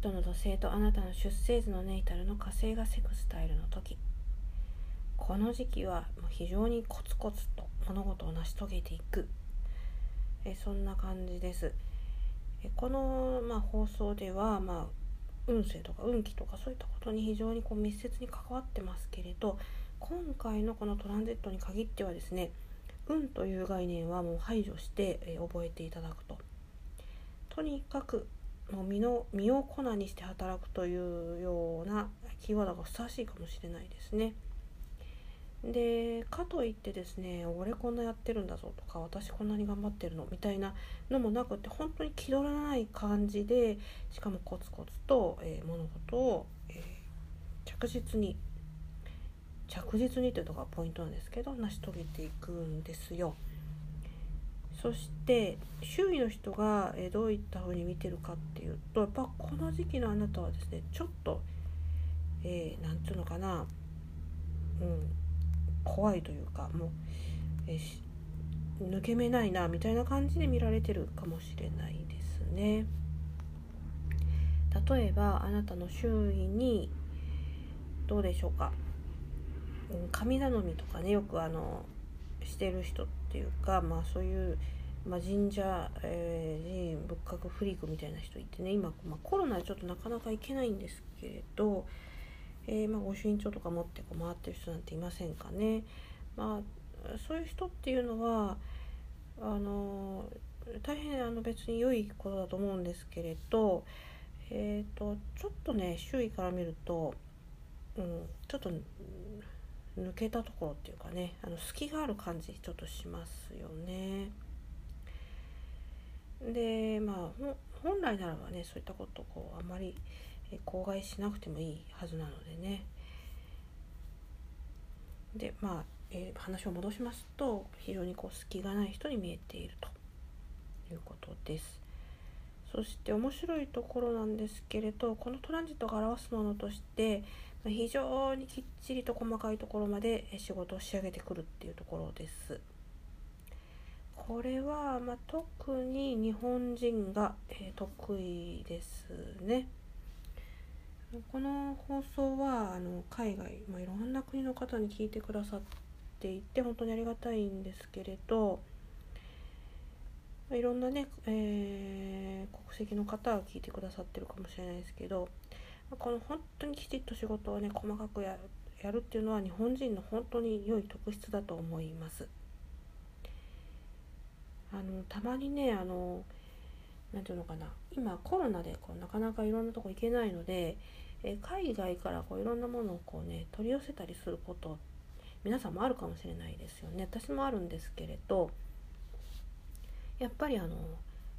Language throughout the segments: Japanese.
トの土星とあなたの出生図のネイタルの火星がセクスタイルの時この時期は非常にコツコツと物事を成し遂げていくえそんな感じです。えこの、まあ、放送では、まあ、運勢とか運気とかそういったことに非常にこう密接に関わってますけれど今回のこのトランジットに限ってはですね運という概念はもう排除して、え覚えていただくと。とにかくもう身の身を粉にして働くというようなキーワードがふさわしいかもしれないですね。でかといってですね俺こんなやってるんだぞとか私こんなに頑張ってるのみたいなのもなくて本当に気取らない感じでしかもコツコツと、えー、物事を、えー、着実に着実にというのがポイントなんですけど成し遂げていくんですよ。そして周囲の人がどういった風に見てるかっていうとやっぱこの時期のあなたはですねちょっと何、えー、て言うのかなうん怖いというかもう、えー、抜け目ないなみたいな感じで見られてるかもしれないですね。例えばあなたの周囲にどうでしょうか神頼みとかねよくあのしてる人ってていうかまあそういう、まあ、神社、えー、寺院仏閣フリークみたいな人いてね今、まあ、コロナでちょっとなかなか行けないんですけれど、えー、まあ、ご朱印帳とか持ってこう回ってる人なんていませんかね。まあ、そういう人っていうのはあの大変あの別に良いことだと思うんですけれど、えーと、ちょっとね周囲から見ると、うん、ちょっと抜けたところっていうかねあの隙がある感じちょっとしますよね。でまあ本来ならばねそういったことをこうあまり口外しなくてもいいはずなのでねでまあ、えー、話を戻しますと非常にこう隙がない人に見えているということですそして面白いところなんですけれどこのトランジットが表すものとして非常にきっちりと細かいところまで仕事を仕上げてくるっていうところですこれは、まあ、特に日本人が、えー、得意ですね。この放送はあの海外、まあ、いろんな国の方に聞いてくださっていて本当にありがたいんですけれどいろんなね、えー、国籍の方は聞いてくださってるかもしれないですけどこの本当にきちっと仕事をね細かくやるっていうのは日本人の本当に良い特質だと思います。あのたまにねあの何て言うのかな。今コロナでこうなかなかいろんなとこ行けないので、え海外からこういろんなものをこうね取り寄せたりすること皆さんもあるかもしれないですよね。私もあるんですけれどやっぱりあの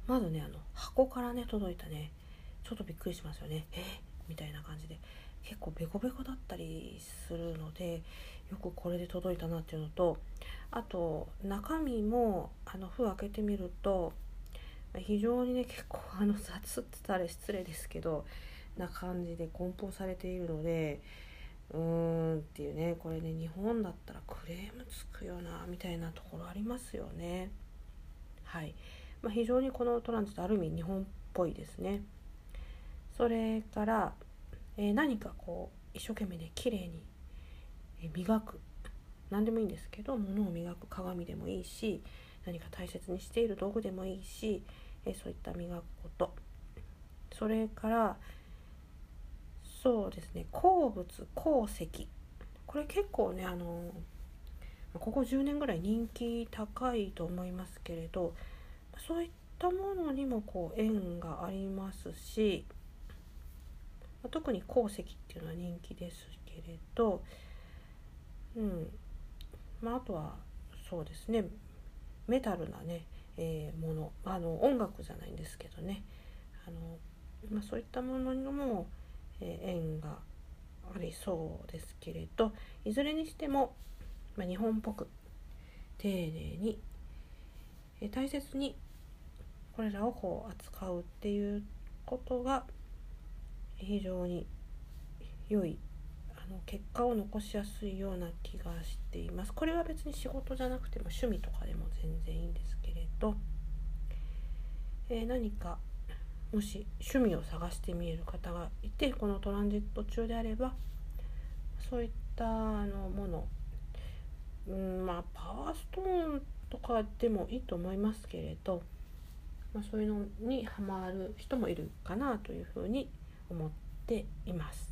まずねあの箱からね届いたねちょっとびっくりしますよね。えみたいな感じで結構ベコベコだったりするのでよくこれで届いたなっていうのとあと中身もあの封開けてみると非常にね結構あの雑って言ったら失礼ですけどな感じで梱包されているのでうーんっていうねこれね日本だったらクレームつくよなみたいなところありますよね。はい、まあ、非常にこのトランジットある意味日本っぽいですね。それから、えー、何かこう一生懸命ね綺麗に磨く。何でもいいんですけど物を磨く。鏡でもいいし何か大切にしている道具でもいいしえそういった磨くこと。それからそうですね鉱物鉱石。これ結構ねあのここ10年ぐらい人気高いと思いますけれどそういったものにもこう縁がありますし特に鉱石っていうのは人気ですけれどうん。まああとはそうですね。メタルなね、えー、もの。あの音楽じゃないんですけどね。あの、まあ、そういったものにも、えー、縁がありそうですけれどいずれにしても、まあ、日本っぽく丁寧に、えー、大切にこれらをこう扱うっていうことが非常に良いあの結果を残しやすいような気がしています。これは別に仕事じゃなくても趣味とかでも全然いいんですけれど、えー、何かもし趣味を探してみえる方がいてこのトランジット中であればそういったあのもの、うんまあパワーストーンとかでもいいと思いますけれど、まあ、そういうのにハマる人もいるかなというふうに思っています。